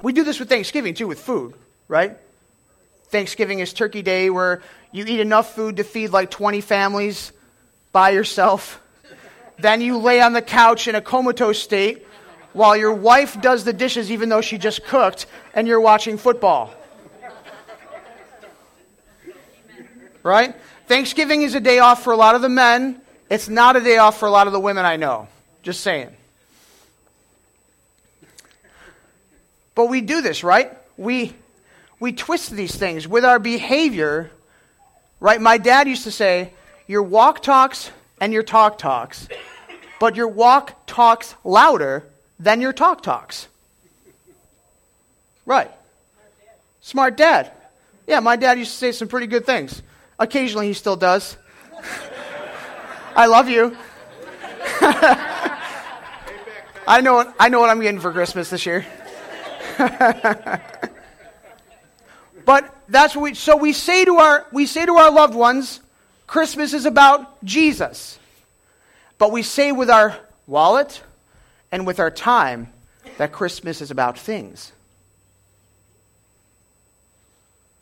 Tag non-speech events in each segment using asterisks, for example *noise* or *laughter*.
We do this with Thanksgiving too, with food, right? Thanksgiving is Turkey Day where you eat enough food to feed like 20 families by yourself. Then you lay on the couch in a comatose state while your wife does the dishes even though she just cooked and you're watching football. Right? Thanksgiving is a day off for a lot of the men. It's not a day off for a lot of the women I know. Just saying. But we do this, right? We, we twist these things with our behavior, right? My dad used to say, your walk talks and your talk talks, but your walk talks louder than your talk talks. Right. Smart dad. Yeah, my dad used to say some pretty good things. Occasionally he still does. *laughs* I love you. *laughs* I know I know what I'm getting for Christmas this year. *laughs* but that's what we so we say to our we say to our loved ones, Christmas is about Jesus. But we say with our wallet and with our time that Christmas is about things.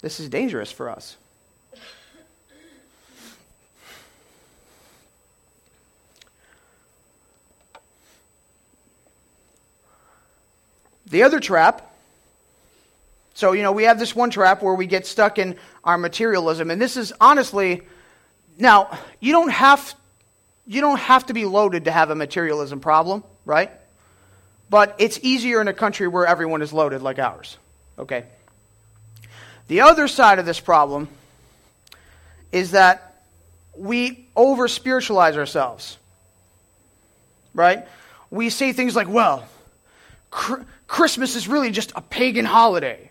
This is dangerous for us. The other trap, so, you know, we have this one trap where we get stuck in our materialism. And this is honestly, now, you don't have, you don't have to be loaded to have a materialism problem, right? But it's easier in a country where everyone is loaded like ours, okay? The other side of this problem is that we over spiritualize ourselves, right? We say things like, well, Christmas is really just a pagan holiday.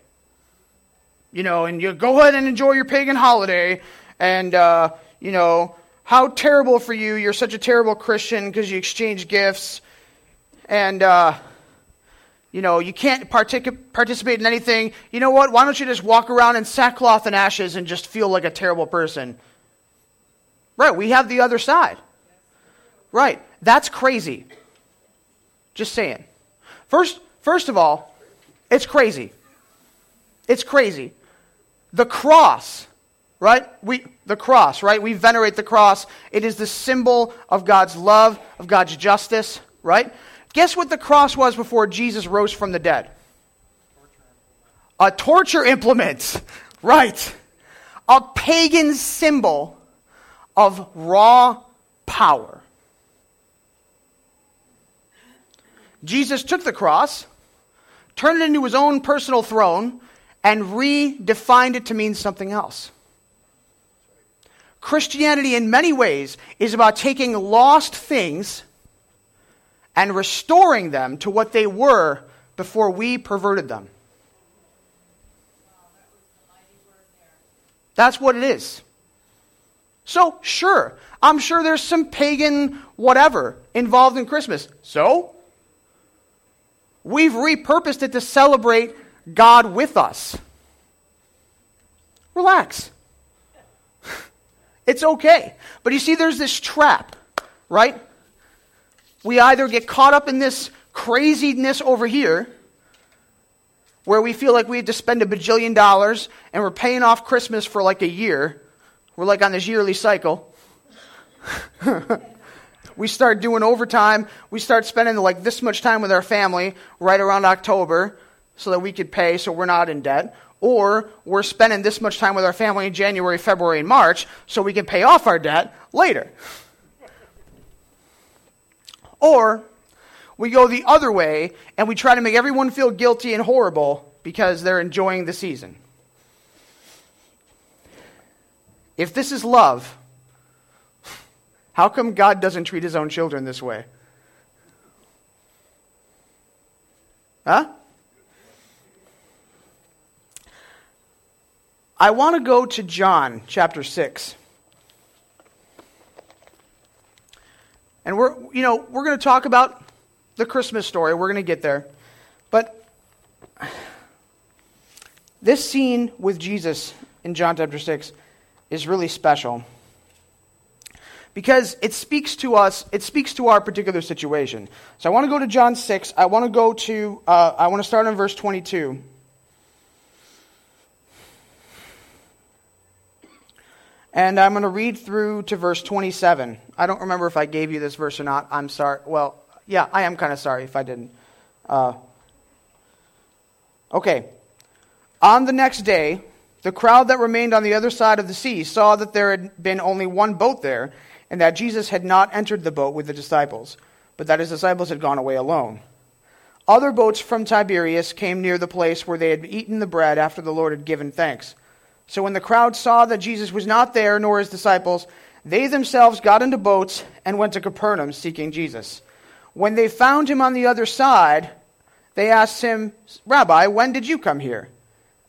You know, and you go ahead and enjoy your pagan holiday, and, uh, you know, how terrible for you. You're such a terrible Christian because you exchange gifts, and, uh, you know, you can't partic- participate in anything. You know what? Why don't you just walk around in sackcloth and ashes and just feel like a terrible person? Right, we have the other side. Right, that's crazy. Just saying. First, first of all, it's crazy. It's crazy. The cross, right? We the cross, right? We venerate the cross. It is the symbol of God's love, of God's justice, right? Guess what the cross was before Jesus rose from the dead? A torture implement. *laughs* Right. A pagan symbol of raw power. Jesus took the cross, turned it into his own personal throne, and redefined it to mean something else. Christianity, in many ways, is about taking lost things and restoring them to what they were before we perverted them. That's what it is. So, sure, I'm sure there's some pagan whatever involved in Christmas. So, We've repurposed it to celebrate God with us. Relax. *laughs* It's okay. But you see, there's this trap, right? We either get caught up in this craziness over here, where we feel like we have to spend a bajillion dollars and we're paying off Christmas for like a year. We're like on this yearly cycle. *laughs* we start doing overtime. We start spending like this much time with our family right around October so that we could pay so we're not in debt. Or we're spending this much time with our family in January, February, and March so we can pay off our debt later. Or we go the other way and we try to make everyone feel guilty and horrible because they're enjoying the season. If this is love, how come God doesn't treat his own children this way? Huh? I want to go to John chapter 6. And we're, you know, we're going to talk about the Christmas story. We're going to get there. But this scene with Jesus in John chapter 6 is really special because it speaks to us, it speaks to our particular situation. So I want to go to John 6. I want to go to, uh, I want to start on verse 22. And I'm going to read through to verse 27. I don't remember if I gave you this verse or not. I'm sorry. Well, yeah, I am kind of sorry if I didn't. Uh, okay. On the next day, the crowd that remained on the other side of the sea saw that there had been only one boat there, and that Jesus had not entered the boat with the disciples, but that his disciples had gone away alone. Other boats from Tiberias came near the place where they had eaten the bread after the Lord had given thanks. So when the crowd saw that Jesus was not there, nor his disciples, they themselves got into boats and went to Capernaum seeking Jesus. When they found him on the other side, they asked him, Rabbi, when did you come here?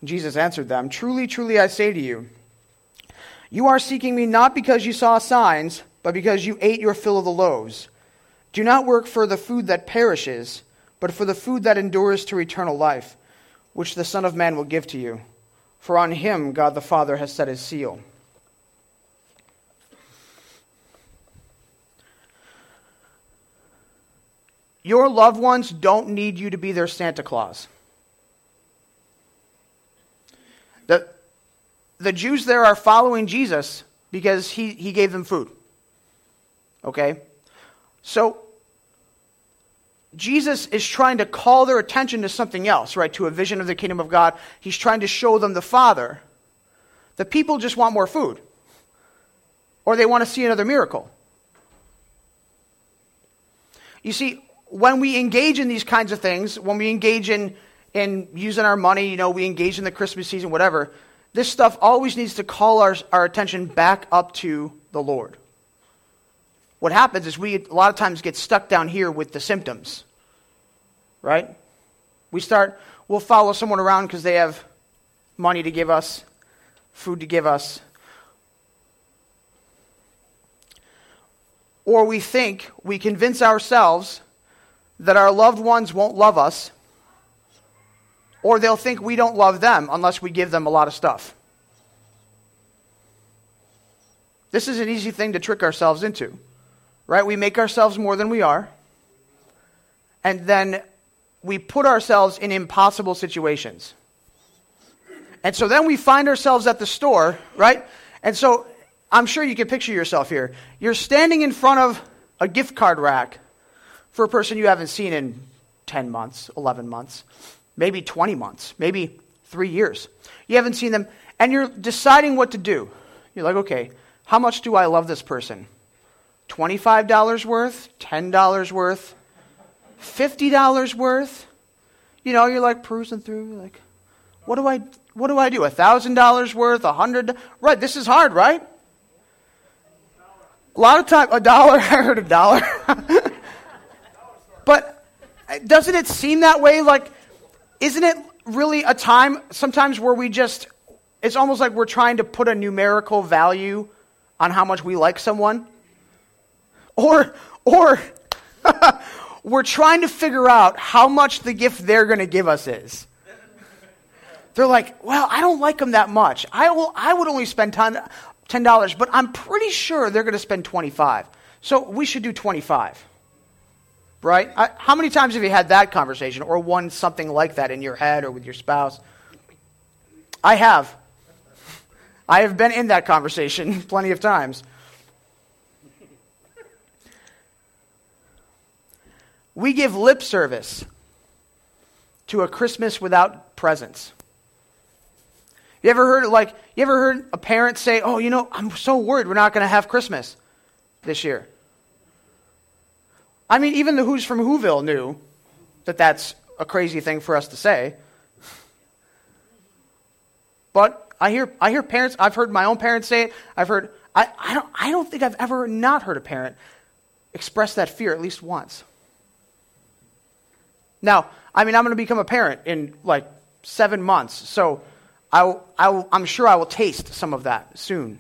Jesus answered them, Truly, truly, I say to you, you are seeking me not because you saw signs, but because you ate your fill of the loaves. Do not work for the food that perishes, but for the food that endures to eternal life, which the Son of Man will give to you for on him God the Father has set his seal. Your loved ones don't need you to be their Santa Claus. The Jews there are following Jesus because he, he gave them food. Okay? So Jesus is trying to call their attention to something else, right? To a vision of the kingdom of God. He's trying to show them the Father. The people just want more food, or they want to see another miracle. You see, when we engage in these kinds of things, when we engage in, in using our money, you know, we engage in the Christmas season, whatever, this stuff always needs to call our, our attention back up to the Lord. What happens is we a lot of times get stuck down here with the symptoms right? We start, we'll follow someone around because they have money to give us, food to give us. Or we think, we convince ourselves that our loved ones won't love us, or they'll think we don't love them unless we give them a lot of stuff. This is an easy thing to trick ourselves into, right? We make ourselves more than we are, and then we put ourselves in impossible situations. And so then we find ourselves at the store, right? And so I'm sure you can picture yourself here. You're standing in front of a gift card rack for a person you haven't seen in 10 months, 11 months, maybe 20 months, maybe three years. You haven't seen them, and you're deciding what to do. You're like, okay, how much do I love this person? $25 worth? $10 worth? $50 worth. You know, you're like perusing through, you're like, what do I what do I do? $1,000 worth, a 100 Right, this is hard, right? A lot of time a dollar, *laughs* I heard a dollar. *laughs* but uh, doesn't it seem that way like isn't it really a time sometimes where we just it's almost like we're trying to put a numerical value on how much we like someone? Or or *laughs* we're trying to figure out how much the gift they're going to give us is. They're like, well, I don't like them that much. I, will, I would only spend $10, but I'm pretty sure they're going to spend 25 So we should do 25 Right? I, how many times have you had that conversation or one something like that in your head or with your spouse? I have. I have been in that conversation *laughs* plenty of times. We give lip service to a Christmas without presents. You ever heard like you ever heard a parent say, "Oh, you know, I'm so worried we're not going to have Christmas this year." I mean, even the Who's from Whoville knew that that's a crazy thing for us to say. But I hear I hear parents. I've heard my own parents say it. I've heard. I, I don't. I don't think I've ever not heard a parent express that fear at least once. Now, I mean, I'm going to become a parent in like seven months, so I, I, I'm sure I will taste some of that soon.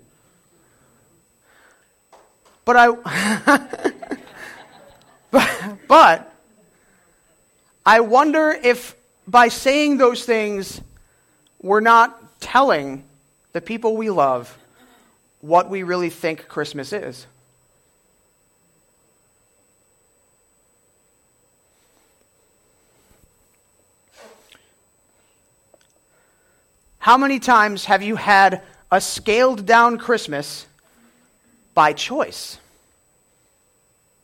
But I, *laughs* *laughs* But, I wonder if by saying those things, we're not telling the people we love what we really think Christmas is. How many times have you had a scaled down Christmas by choice?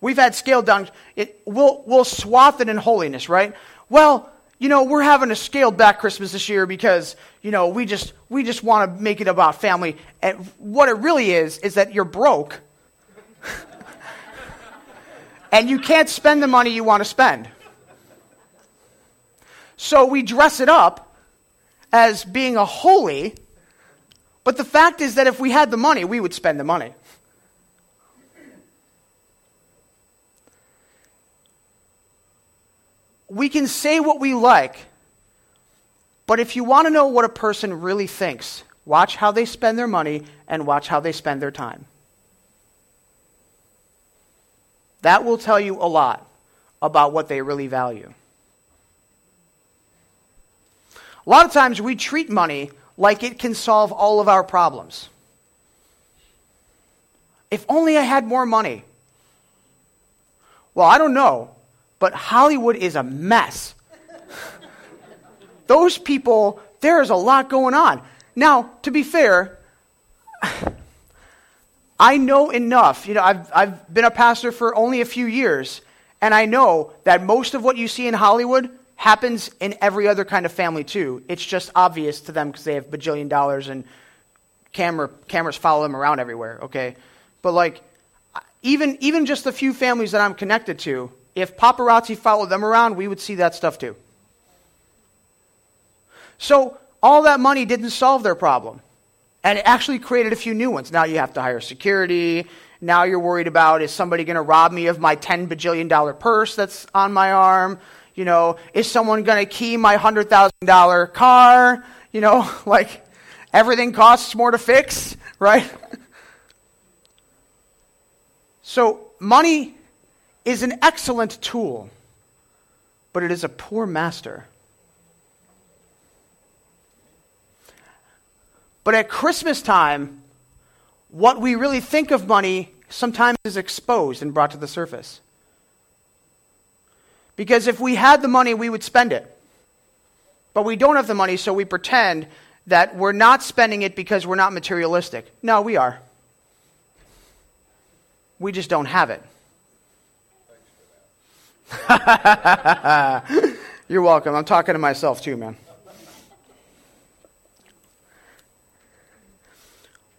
We've had scaled down, it, we'll, we'll swath it in holiness, right? Well, you know, we're having a scaled back Christmas this year because, you know, we just, we just want to make it about family. And what it really is, is that you're broke *laughs* and you can't spend the money you want to spend. So we dress it up as being a holy, but the fact is that if we had the money, we would spend the money. We can say what we like, but if you want to know what a person really thinks, watch how they spend their money and watch how they spend their time. That will tell you a lot about what they really value. A lot of times we treat money like it can solve all of our problems. If only I had more money. Well, I don't know but Hollywood is a mess. *laughs* Those people, there is a lot going on. Now, to be fair, *sighs* I know enough. You know, I've, I've been a pastor for only a few years, and I know that most of what you see in Hollywood happens in every other kind of family too. It's just obvious to them because they have bajillion dollars and camera cameras follow them around everywhere. Okay, but like even even just the few families that I'm connected to, if paparazzi followed them around, we would see that stuff too. So all that money didn't solve their problem. And it actually created a few new ones. Now you have to hire security. Now you're worried about is somebody going to rob me of my 10 bajillion dollar purse that's on my arm? You know, is someone going to key my $100,000 car? You know, *laughs* like everything costs more to fix, *laughs* right? so money is an excellent tool, but it is a poor master. But at Christmas time, what we really think of money sometimes is exposed and brought to the surface. Because if we had the money, we would spend it. But we don't have the money, so we pretend that we're not spending it because we're not materialistic. No, we are. We just don't have it. *laughs* You're welcome. I'm talking to myself too, man.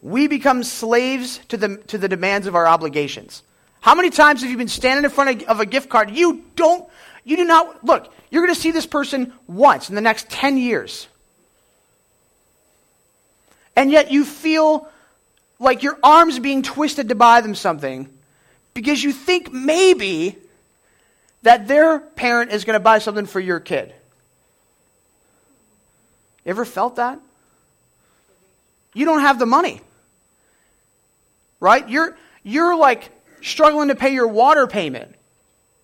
We become slaves to the, to the demands of our obligations. How many times have you been standing in front of, a gift card? You don't, you do not, look, you're going to see this person once in the next 10 years. And yet you feel like your arms being twisted to buy them something because you think maybe that their parent is going to buy something for your kid. You ever felt that? You don't have the money. Right? You're you're like struggling to pay your water payment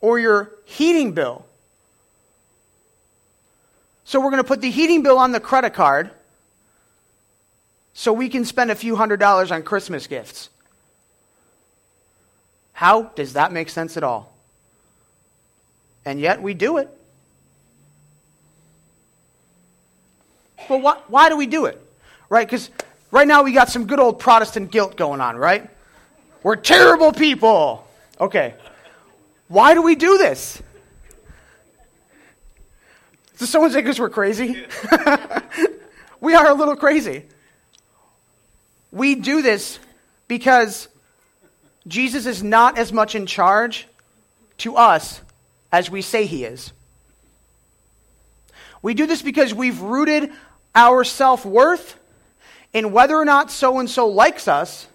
or your heating bill. So we're going to put the heating bill on the credit card so we can spend a few hundred dollars on Christmas gifts. How does that make sense at all? And yet we do it. Well, why, why do we do it? Right? Because right now we got some good old Protestant guilt going on, right? We're terrible people. Okay. Why do we do this? Does someone say because we're crazy? *laughs* we are a little crazy. We do this because Jesus is not as much in charge to us as we say he is. We do this because we've rooted our self worth in whether or not so and so likes us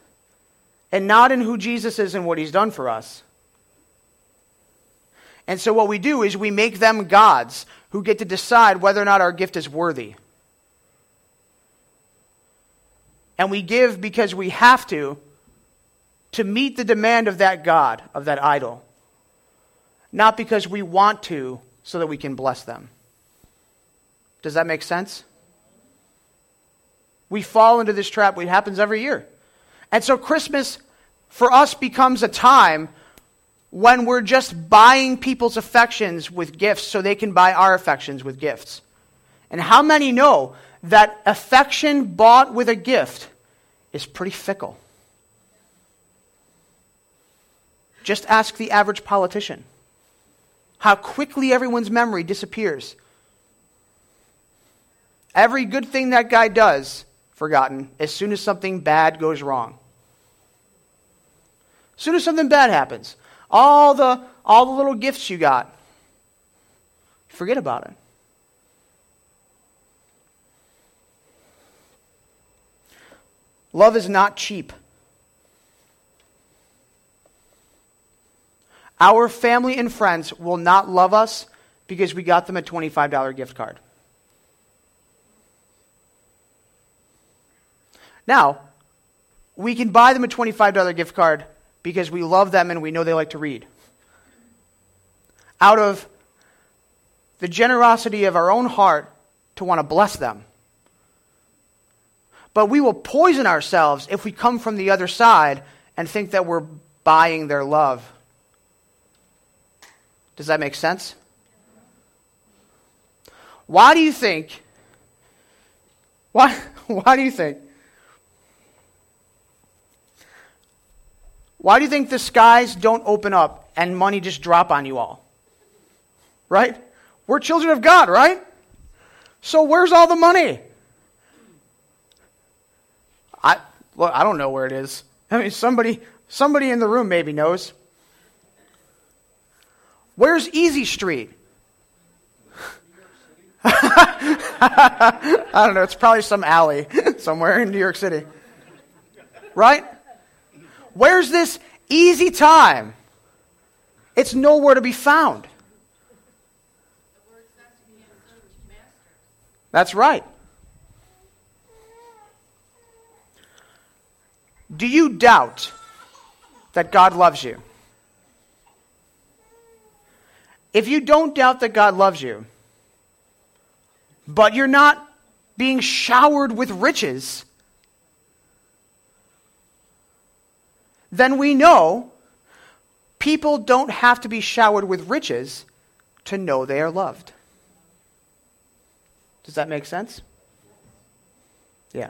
and not in who Jesus is and what he's done for us. And so what we do is we make them gods who get to decide whether or not our gift is worthy. And we give because we have to to meet the demand of that God, of that idol not because we want to, so that we can bless them. Does that make sense? We fall into this trap. It happens every year. And so Christmas for us becomes a time when we're just buying people's affections with gifts so they can buy our affections with gifts. And how many know that affection bought with a gift is pretty fickle? Just ask the average politician how quickly everyone's memory disappears. Every good thing that guy does, forgotten, as soon as something bad goes wrong. As soon as something bad happens, all the, all the little gifts you got, forget about it. Love is not cheap. Our family and friends will not love us because we got them a $25 gift card. Now, we can buy them a $25 gift card because we love them and we know they like to read. Out of the generosity of our own heart to want to bless them. But we will poison ourselves if we come from the other side and think that we're buying their love. Does that make sense? Why do you think? Why, *laughs* why do you think Why do you think the skies don't open up and money just drop on you all? Right? We're children of God, right? So where's all the money? I look, I don't know where it is. I mean somebody somebody in the room maybe knows. Where's Easy Street? *laughs* I don't know. It's probably some alley *laughs* somewhere in New York City. Right? Where's this easy time? It's nowhere to be found. That's right. Do you doubt that God loves you? If you don't doubt that God loves you, but you're not being showered with riches, then we know people don't have to be showered with riches to know they are loved. Does that make sense? Yeah.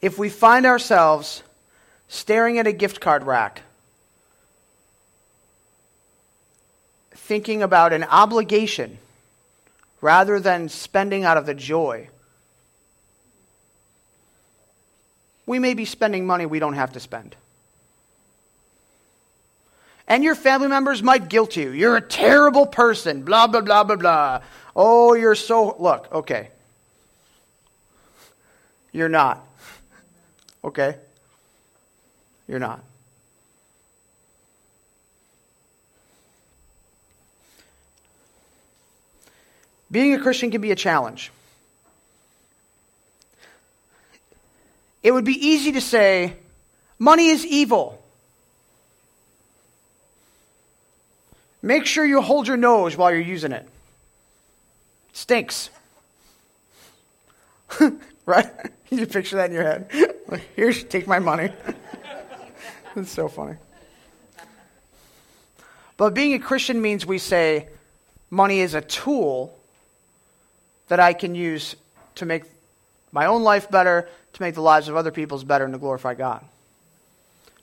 If we find ourselves staring at a gift card rack thinking about an obligation rather than spending out of the joy. We may be spending money we don't have to spend. And your family members might guilt you. You're a terrible person, blah, blah, blah, blah, blah. Oh, you're so. Look, okay. You're not. Okay? You're not. Being a Christian can be a challenge. It would be easy to say, money is evil. Make sure you hold your nose while you're using it. stinks. *laughs* right? *laughs* you picture that in your head. *laughs* Here, take my money. *laughs* It's so funny. But being a Christian means we say money is a tool that I can use to make my own life better, to make the lives of other people's better, and to glorify God.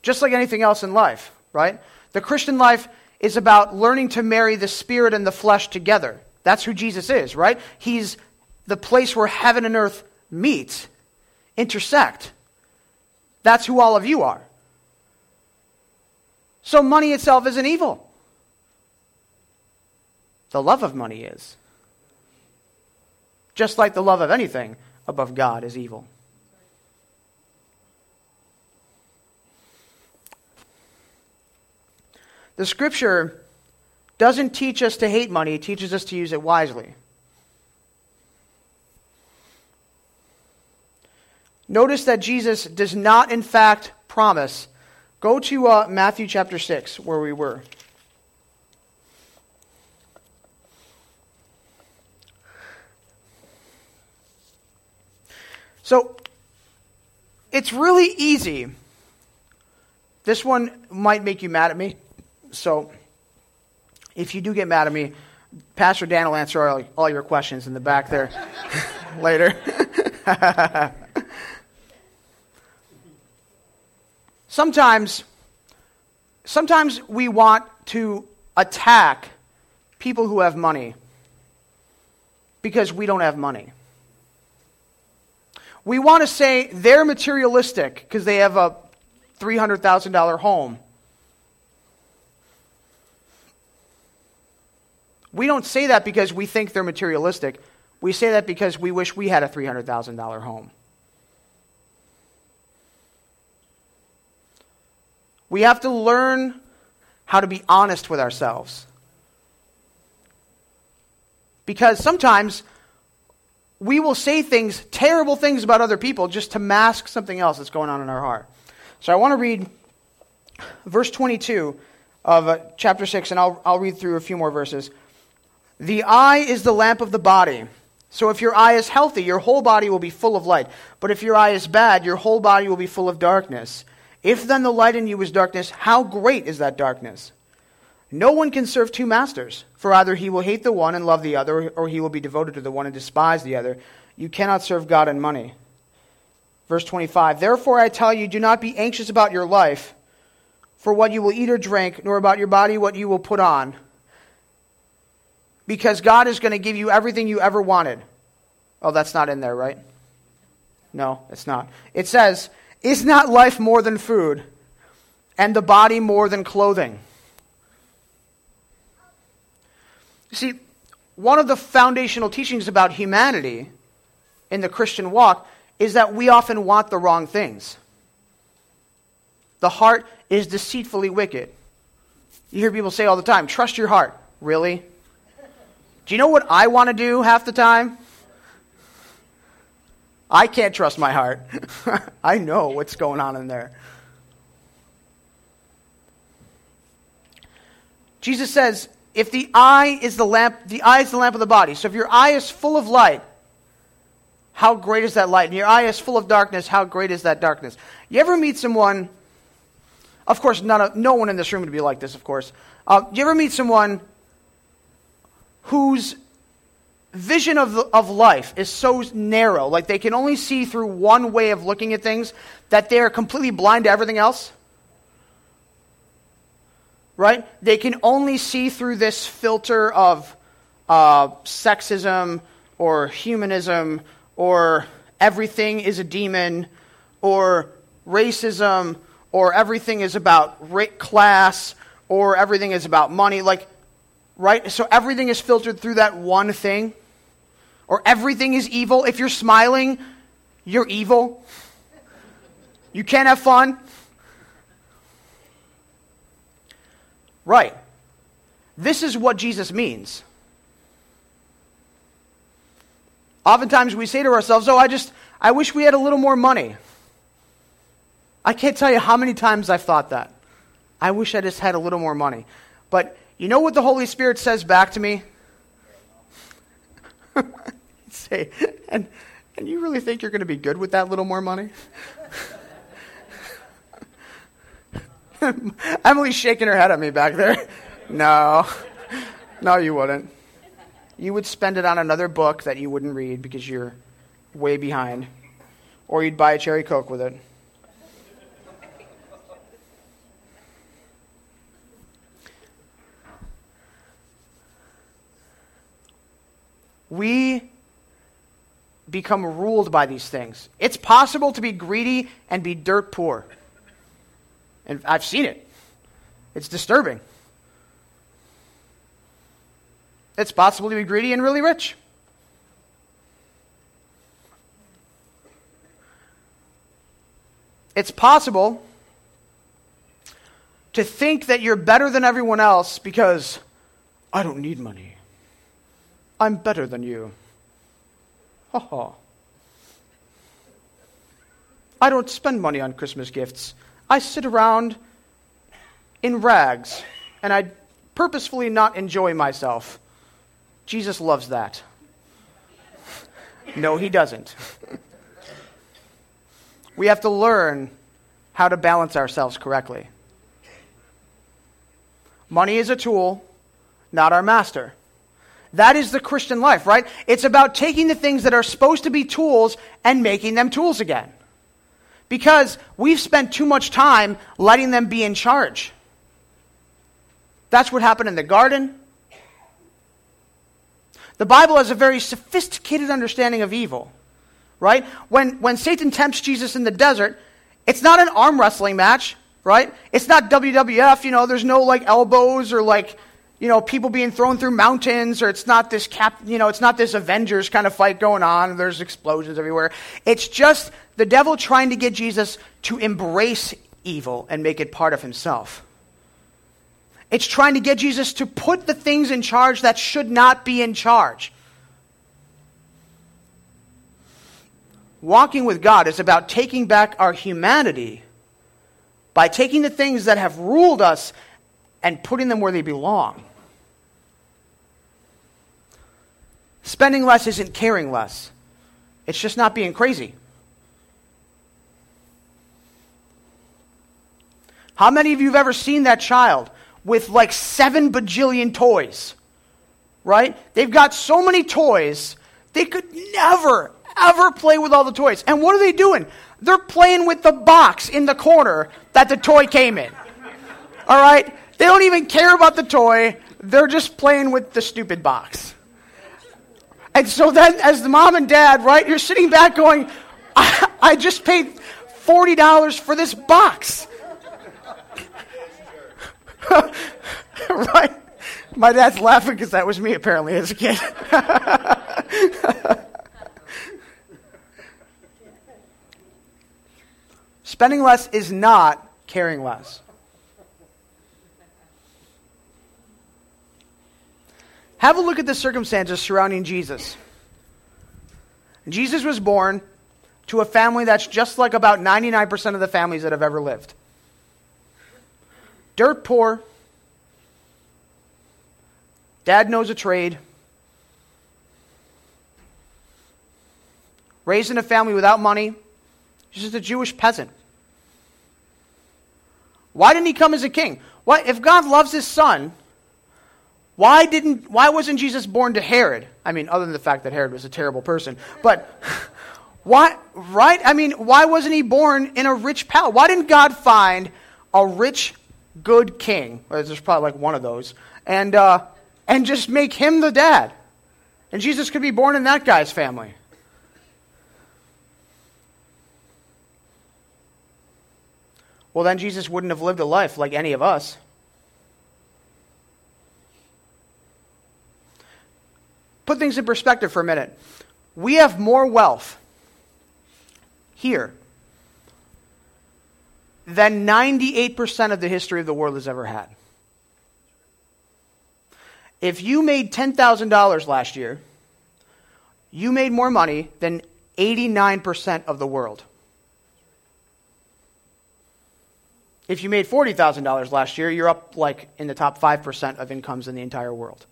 Just like anything else in life, right? The Christian life is about learning to marry the spirit and the flesh together. That's who Jesus is, right? He's the place where heaven and earth meet, intersect. That's who all of you are. So money itself isn't evil. The love of money is just like the love of anything above God is evil. The scripture doesn't teach us to hate money, it teaches us to use it wisely. Notice that Jesus does not, in fact, promise. Go to uh, Matthew chapter 6, where we were. So it's really easy This one might make you mad at me. So if you do get mad at me, Pastor Dan will answer all, all your questions in the back there *laughs* later. *laughs* sometimes, sometimes we want to attack people who have money because we don't have money. We want to say they're materialistic because they have a $300,000 home. We don't say that because we think they're materialistic. We say that because we wish we had a $300,000 home. We have to learn how to be honest with ourselves. Because sometimes we will say things, terrible things about other people, just to mask something else that's going on in our heart. So I want to read verse 22 of uh, chapter 6, and I'll, I'll read through a few more verses. The eye is the lamp of the body. So if your eye is healthy, your whole body will be full of light. But if your eye is bad, your whole body will be full of darkness. If then the light in you is darkness, how great is that darkness? No one can serve two masters, for either he will hate the one and love the other, or he will be devoted to the one and despise the other. You cannot serve God and money. Verse 25 Therefore I tell you, do not be anxious about your life, for what you will eat or drink, nor about your body what you will put on because God is going to give you everything you ever wanted. Oh, that's not in there, right? No, it's not. It says, Is not life more than food, and the body more than clothing? You see, one of the foundational teachings about humanity in the Christian walk is that we often want the wrong things. The heart is deceitfully wicked. You hear people say all the time, trust your heart. Really? Do you know what I want to do half the time? I can't trust my heart. *laughs* I know what's going on in there. Jesus says, if the eye is the lamp, the eye is the lamp of the body. So if your eye is full of light, how great is that light? And your eye is full of darkness, how great is that darkness? You ever meet someone, of course, of, no one in this room would be like this, of course. Uh, you ever meet someone whose vision of, of life is so narrow, like they can only see through one way of looking at things, that they're completely blind to everything else? Right? They can only see through this filter of uh, sexism or humanism or everything is a demon or racism or everything is about class or everything is about money. Like, right? So everything is filtered through that one thing. Or everything is evil. If you're smiling, you're evil. You can't have fun. Right. This is what Jesus means. Oftentimes we say to ourselves, Oh, I just, I wish we had a little more money. I can't tell you how many times I've thought that. I wish I just had a little more money. But you know what the Holy Spirit says back to me? *laughs* Say, and, and you really think you're going to be good with that little more money? *laughs* Emily's shaking her head at me back there. No, no, you wouldn't. You would spend it on another book that you wouldn't read because you're way behind. Or you'd buy a cherry Coke with it. we become ruled by these things. It's possible to be greedy and be dirt poor. And I've seen it. It's disturbing. It's possible to be greedy and really rich. It's possible to think that you're better than everyone else because I don't need money. I'm better than you. Ha ha. I don't spend money on Christmas gifts. I sit around in rags and I purposefully not enjoy myself. Jesus loves that. No, he doesn't. We have to learn how to balance ourselves correctly. Money is a tool, not our master. That is the Christian life, right? It's about taking the things that are supposed to be tools and making them tools again. Because we've spent too much time letting them be in charge. That's what happened in the garden. The Bible has a very sophisticated understanding of evil, right? When, when Satan tempts Jesus in the desert, it's not an arm wrestling match, right? It's not WWF, you know, there's no like elbows or like, you know, people being thrown through mountains or it's not this cap, you know, it's not this Avengers kind of fight going on. There's explosions everywhere. It's just the devil trying to get Jesus to embrace evil and make it part of himself. It's trying to get Jesus to put the things in charge that should not be in charge. Walking with God is about taking back our humanity by taking the things that have ruled us and putting them where they belong. Spending less isn't caring less, it's just not being crazy. How many of you have ever seen that child with like seven bajillion toys? Right? They've got so many toys, they could never, ever play with all the toys. And what are they doing? They're playing with the box in the corner that the toy came in. All right? They don't even care about the toy, they're just playing with the stupid box. And so then, as the mom and dad, right, you're sitting back going, I, I just paid $40 for this box. *laughs* right? My dad's laughing because that was me apparently as a kid. *laughs* Spending less is not caring less. Have a look at the circumstances surrounding Jesus. Jesus was born to a family that's just like about 99% of the families that have ever lived dirt poor. Dad knows a trade. Raised in a family without money. He's just a Jewish peasant. Why didn't he come as a king? Why, if God loves his son, why didn't why wasn't Jesus born to Herod? I mean, other than the fact that Herod was a terrible person, but *laughs* why right? I mean, why wasn't he born in a rich palace? Why didn't God find a rich good king. There's probably like one of those. And, uh, and just make him the dad. And Jesus could be born in that guy's family. Well, then Jesus wouldn't have lived a life like any of us. Put things in perspective for a minute. We have more wealth here than 98% of the history of the world has ever had. If you made $10,000 last year, you made more money than 89% of the world. If you made $40,000 last year, you're up like in the top 5% of incomes in the entire world.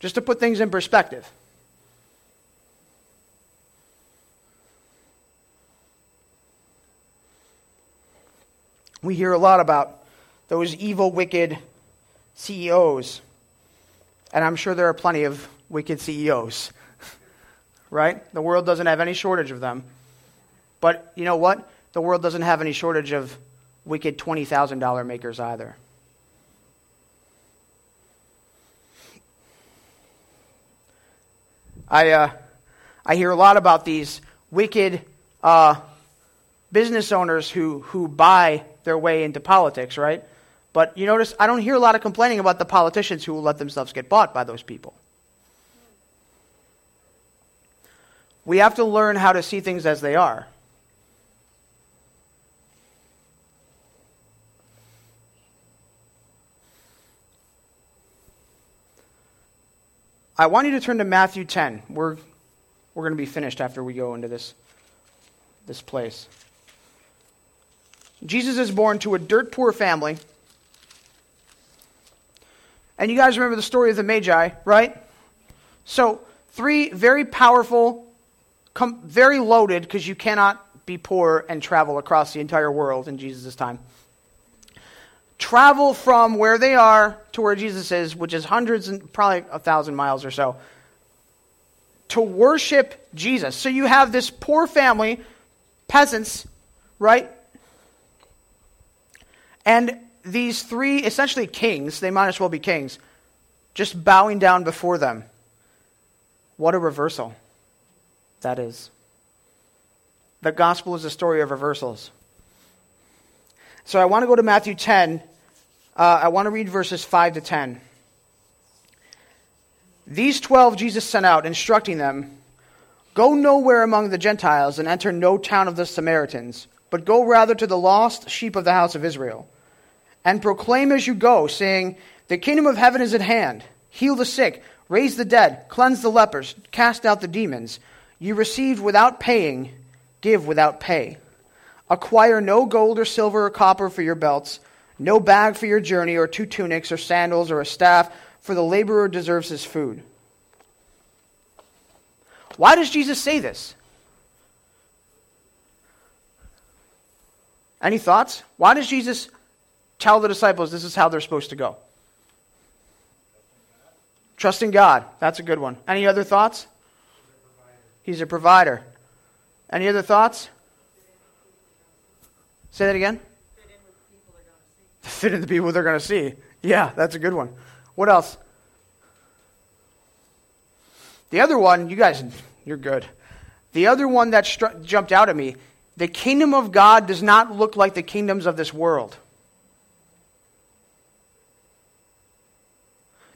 Just to put things in perspective. We hear a lot about those evil, wicked CEOs. And I'm sure there are plenty of wicked CEOs, *laughs* right? The world doesn't have any shortage of them. But you know what? The world doesn't have any shortage of wicked $20,000 makers either. I, uh, I hear a lot about these wicked uh, business owners who, who buy their way into politics, right? But you notice I don't hear a lot of complaining about the politicians who will let themselves get bought by those people. We have to learn how to see things as they are. I want you to turn to Matthew 10. We're, we're going to be finished after we go into this, this place. Jesus is born to a dirt poor family. And you guys remember the story of the Magi, right? So, three very powerful, com- very loaded, because you cannot be poor and travel across the entire world in Jesus' time. Travel from where they are to where Jesus is, which is hundreds and probably a thousand miles or so, to worship Jesus. So you have this poor family, peasants, right? And these three, essentially kings, they might as well be kings, just bowing down before them. What a reversal that is. The gospel is a story of reversals. So I want to go to Matthew 10. Uh, I want to read verses 5 to 10. These twelve Jesus sent out, instructing them Go nowhere among the Gentiles and enter no town of the Samaritans, but go rather to the lost sheep of the house of Israel. And proclaim as you go, saying, The kingdom of heaven is at hand. Heal the sick, raise the dead, cleanse the lepers, cast out the demons. You received without paying, give without pay. Acquire no gold or silver or copper for your belts, no bag for your journey, or two tunics, or sandals, or a staff for the laborer deserves his food. Why does Jesus say this? Any thoughts? Why does Jesus tell the disciples this is how they're supposed to go? Trust in God. That's a good one. Any other thoughts? He's a provider. Any other thoughts? Say that again. Fit in with the people they're going to see. Fit in the people they're going to see. Yeah, that's a good one. What else? The other one, you guys, you're good. The other one that jumped out at me the kingdom of God does not look like the kingdoms of this world.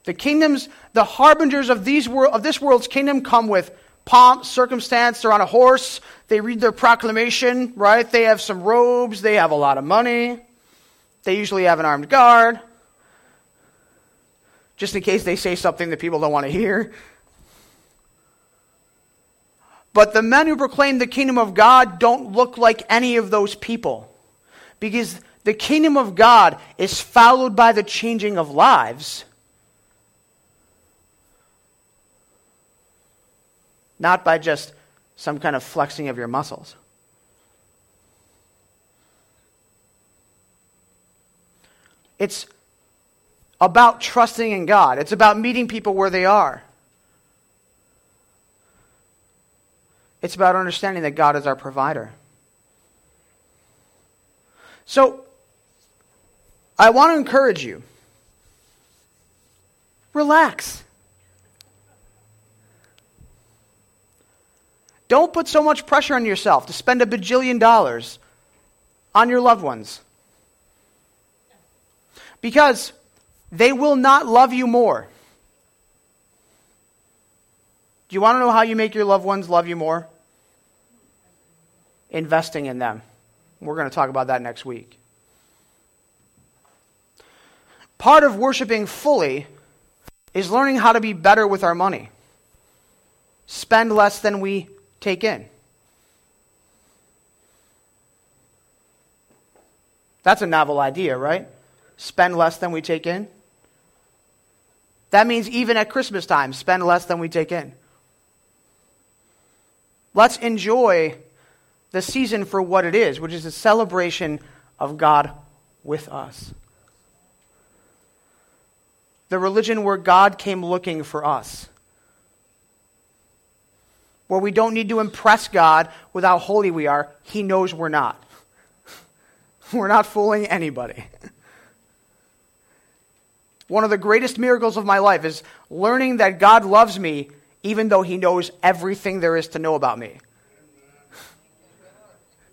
The kingdoms, the harbingers of, these of this world's kingdom come with pomp, circumstance. They're on a horse. They read their proclamation, right? They have some robes. They have a lot of money. They usually have an armed guard just in case they say something that people don't want to hear. But the men who proclaim the kingdom of God don't look like any of those people. Because the kingdom of God is followed by the changing of lives. Not by just some kind of flexing of your muscles. It's about trusting in God, it's about meeting people where they are. It's about understanding that God is our provider. So, I want to encourage you relax. Don't put so much pressure on yourself to spend a bajillion dollars on your loved ones. Because they will not love you more. Do you want to know how you make your loved ones love you more? Investing in them. We're going to talk about that next week. Part of worshiping fully is learning how to be better with our money. Spend less than we take in. That's a novel idea, right? Spend less than we take in. That means even at Christmas time, spend less than we take in. Let's enjoy the season for what it is, which is a celebration of God with us. The religion where God came looking for us. Where we don't need to impress God with how holy we are. He knows we're not. *laughs* We're not fooling anybody. *laughs* One of the greatest miracles of my life is learning that God loves me even though he knows everything there is to know about me. *laughs*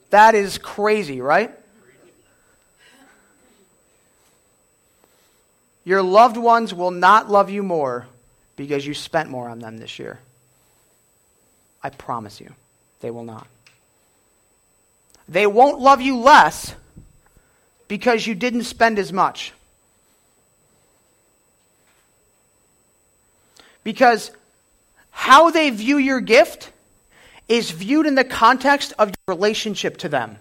That is crazy, right? Your loved ones will not love you more because you spent more on them this year. I promise you, they will not. They won't love you less because you didn't spend as much. Because how they view your gift is viewed in the context of your relationship to them.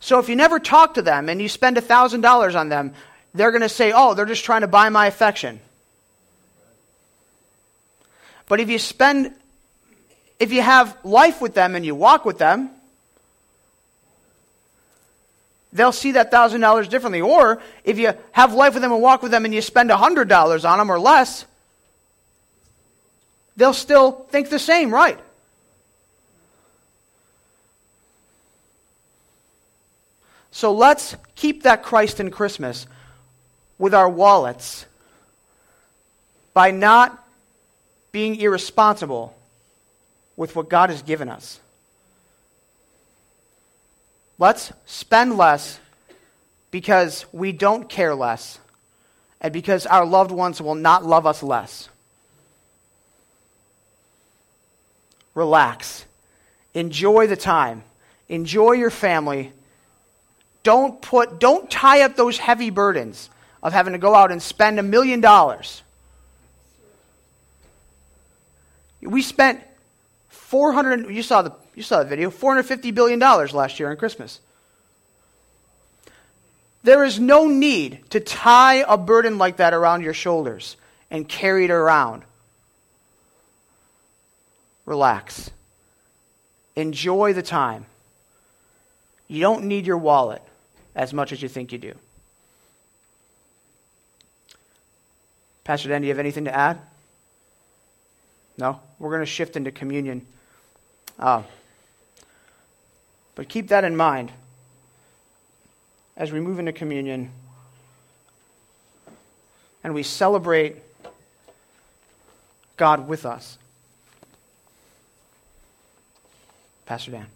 So if you never talk to them and you spend $1,000 on them, they're going to say, oh, they're just trying to buy my affection. But if you spend, if you have life with them and you walk with them, they'll see that $1,000 differently. Or if you have life with them and walk with them and you spend $100 on them or less, they'll still think the same, right? So let's keep that Christ in Christmas with our wallets by not being irresponsible with what God has given us. Let's spend less because we don't care less and because our loved ones will not love us less. Relax. Enjoy the time. Enjoy your family. Don't put don't tie up those heavy burdens of having to go out and spend a million dollars We spent 400 you saw the you saw the video, 450 billion dollars last year on Christmas. There is no need to tie a burden like that around your shoulders and carry it around. Relax. Enjoy the time. You don't need your wallet as much as you think you do. Pastor Dan, do you have anything to add? No, we're going to shift into communion. Uh, but keep that in mind as we move into communion and we celebrate God with us. Pastor Dan.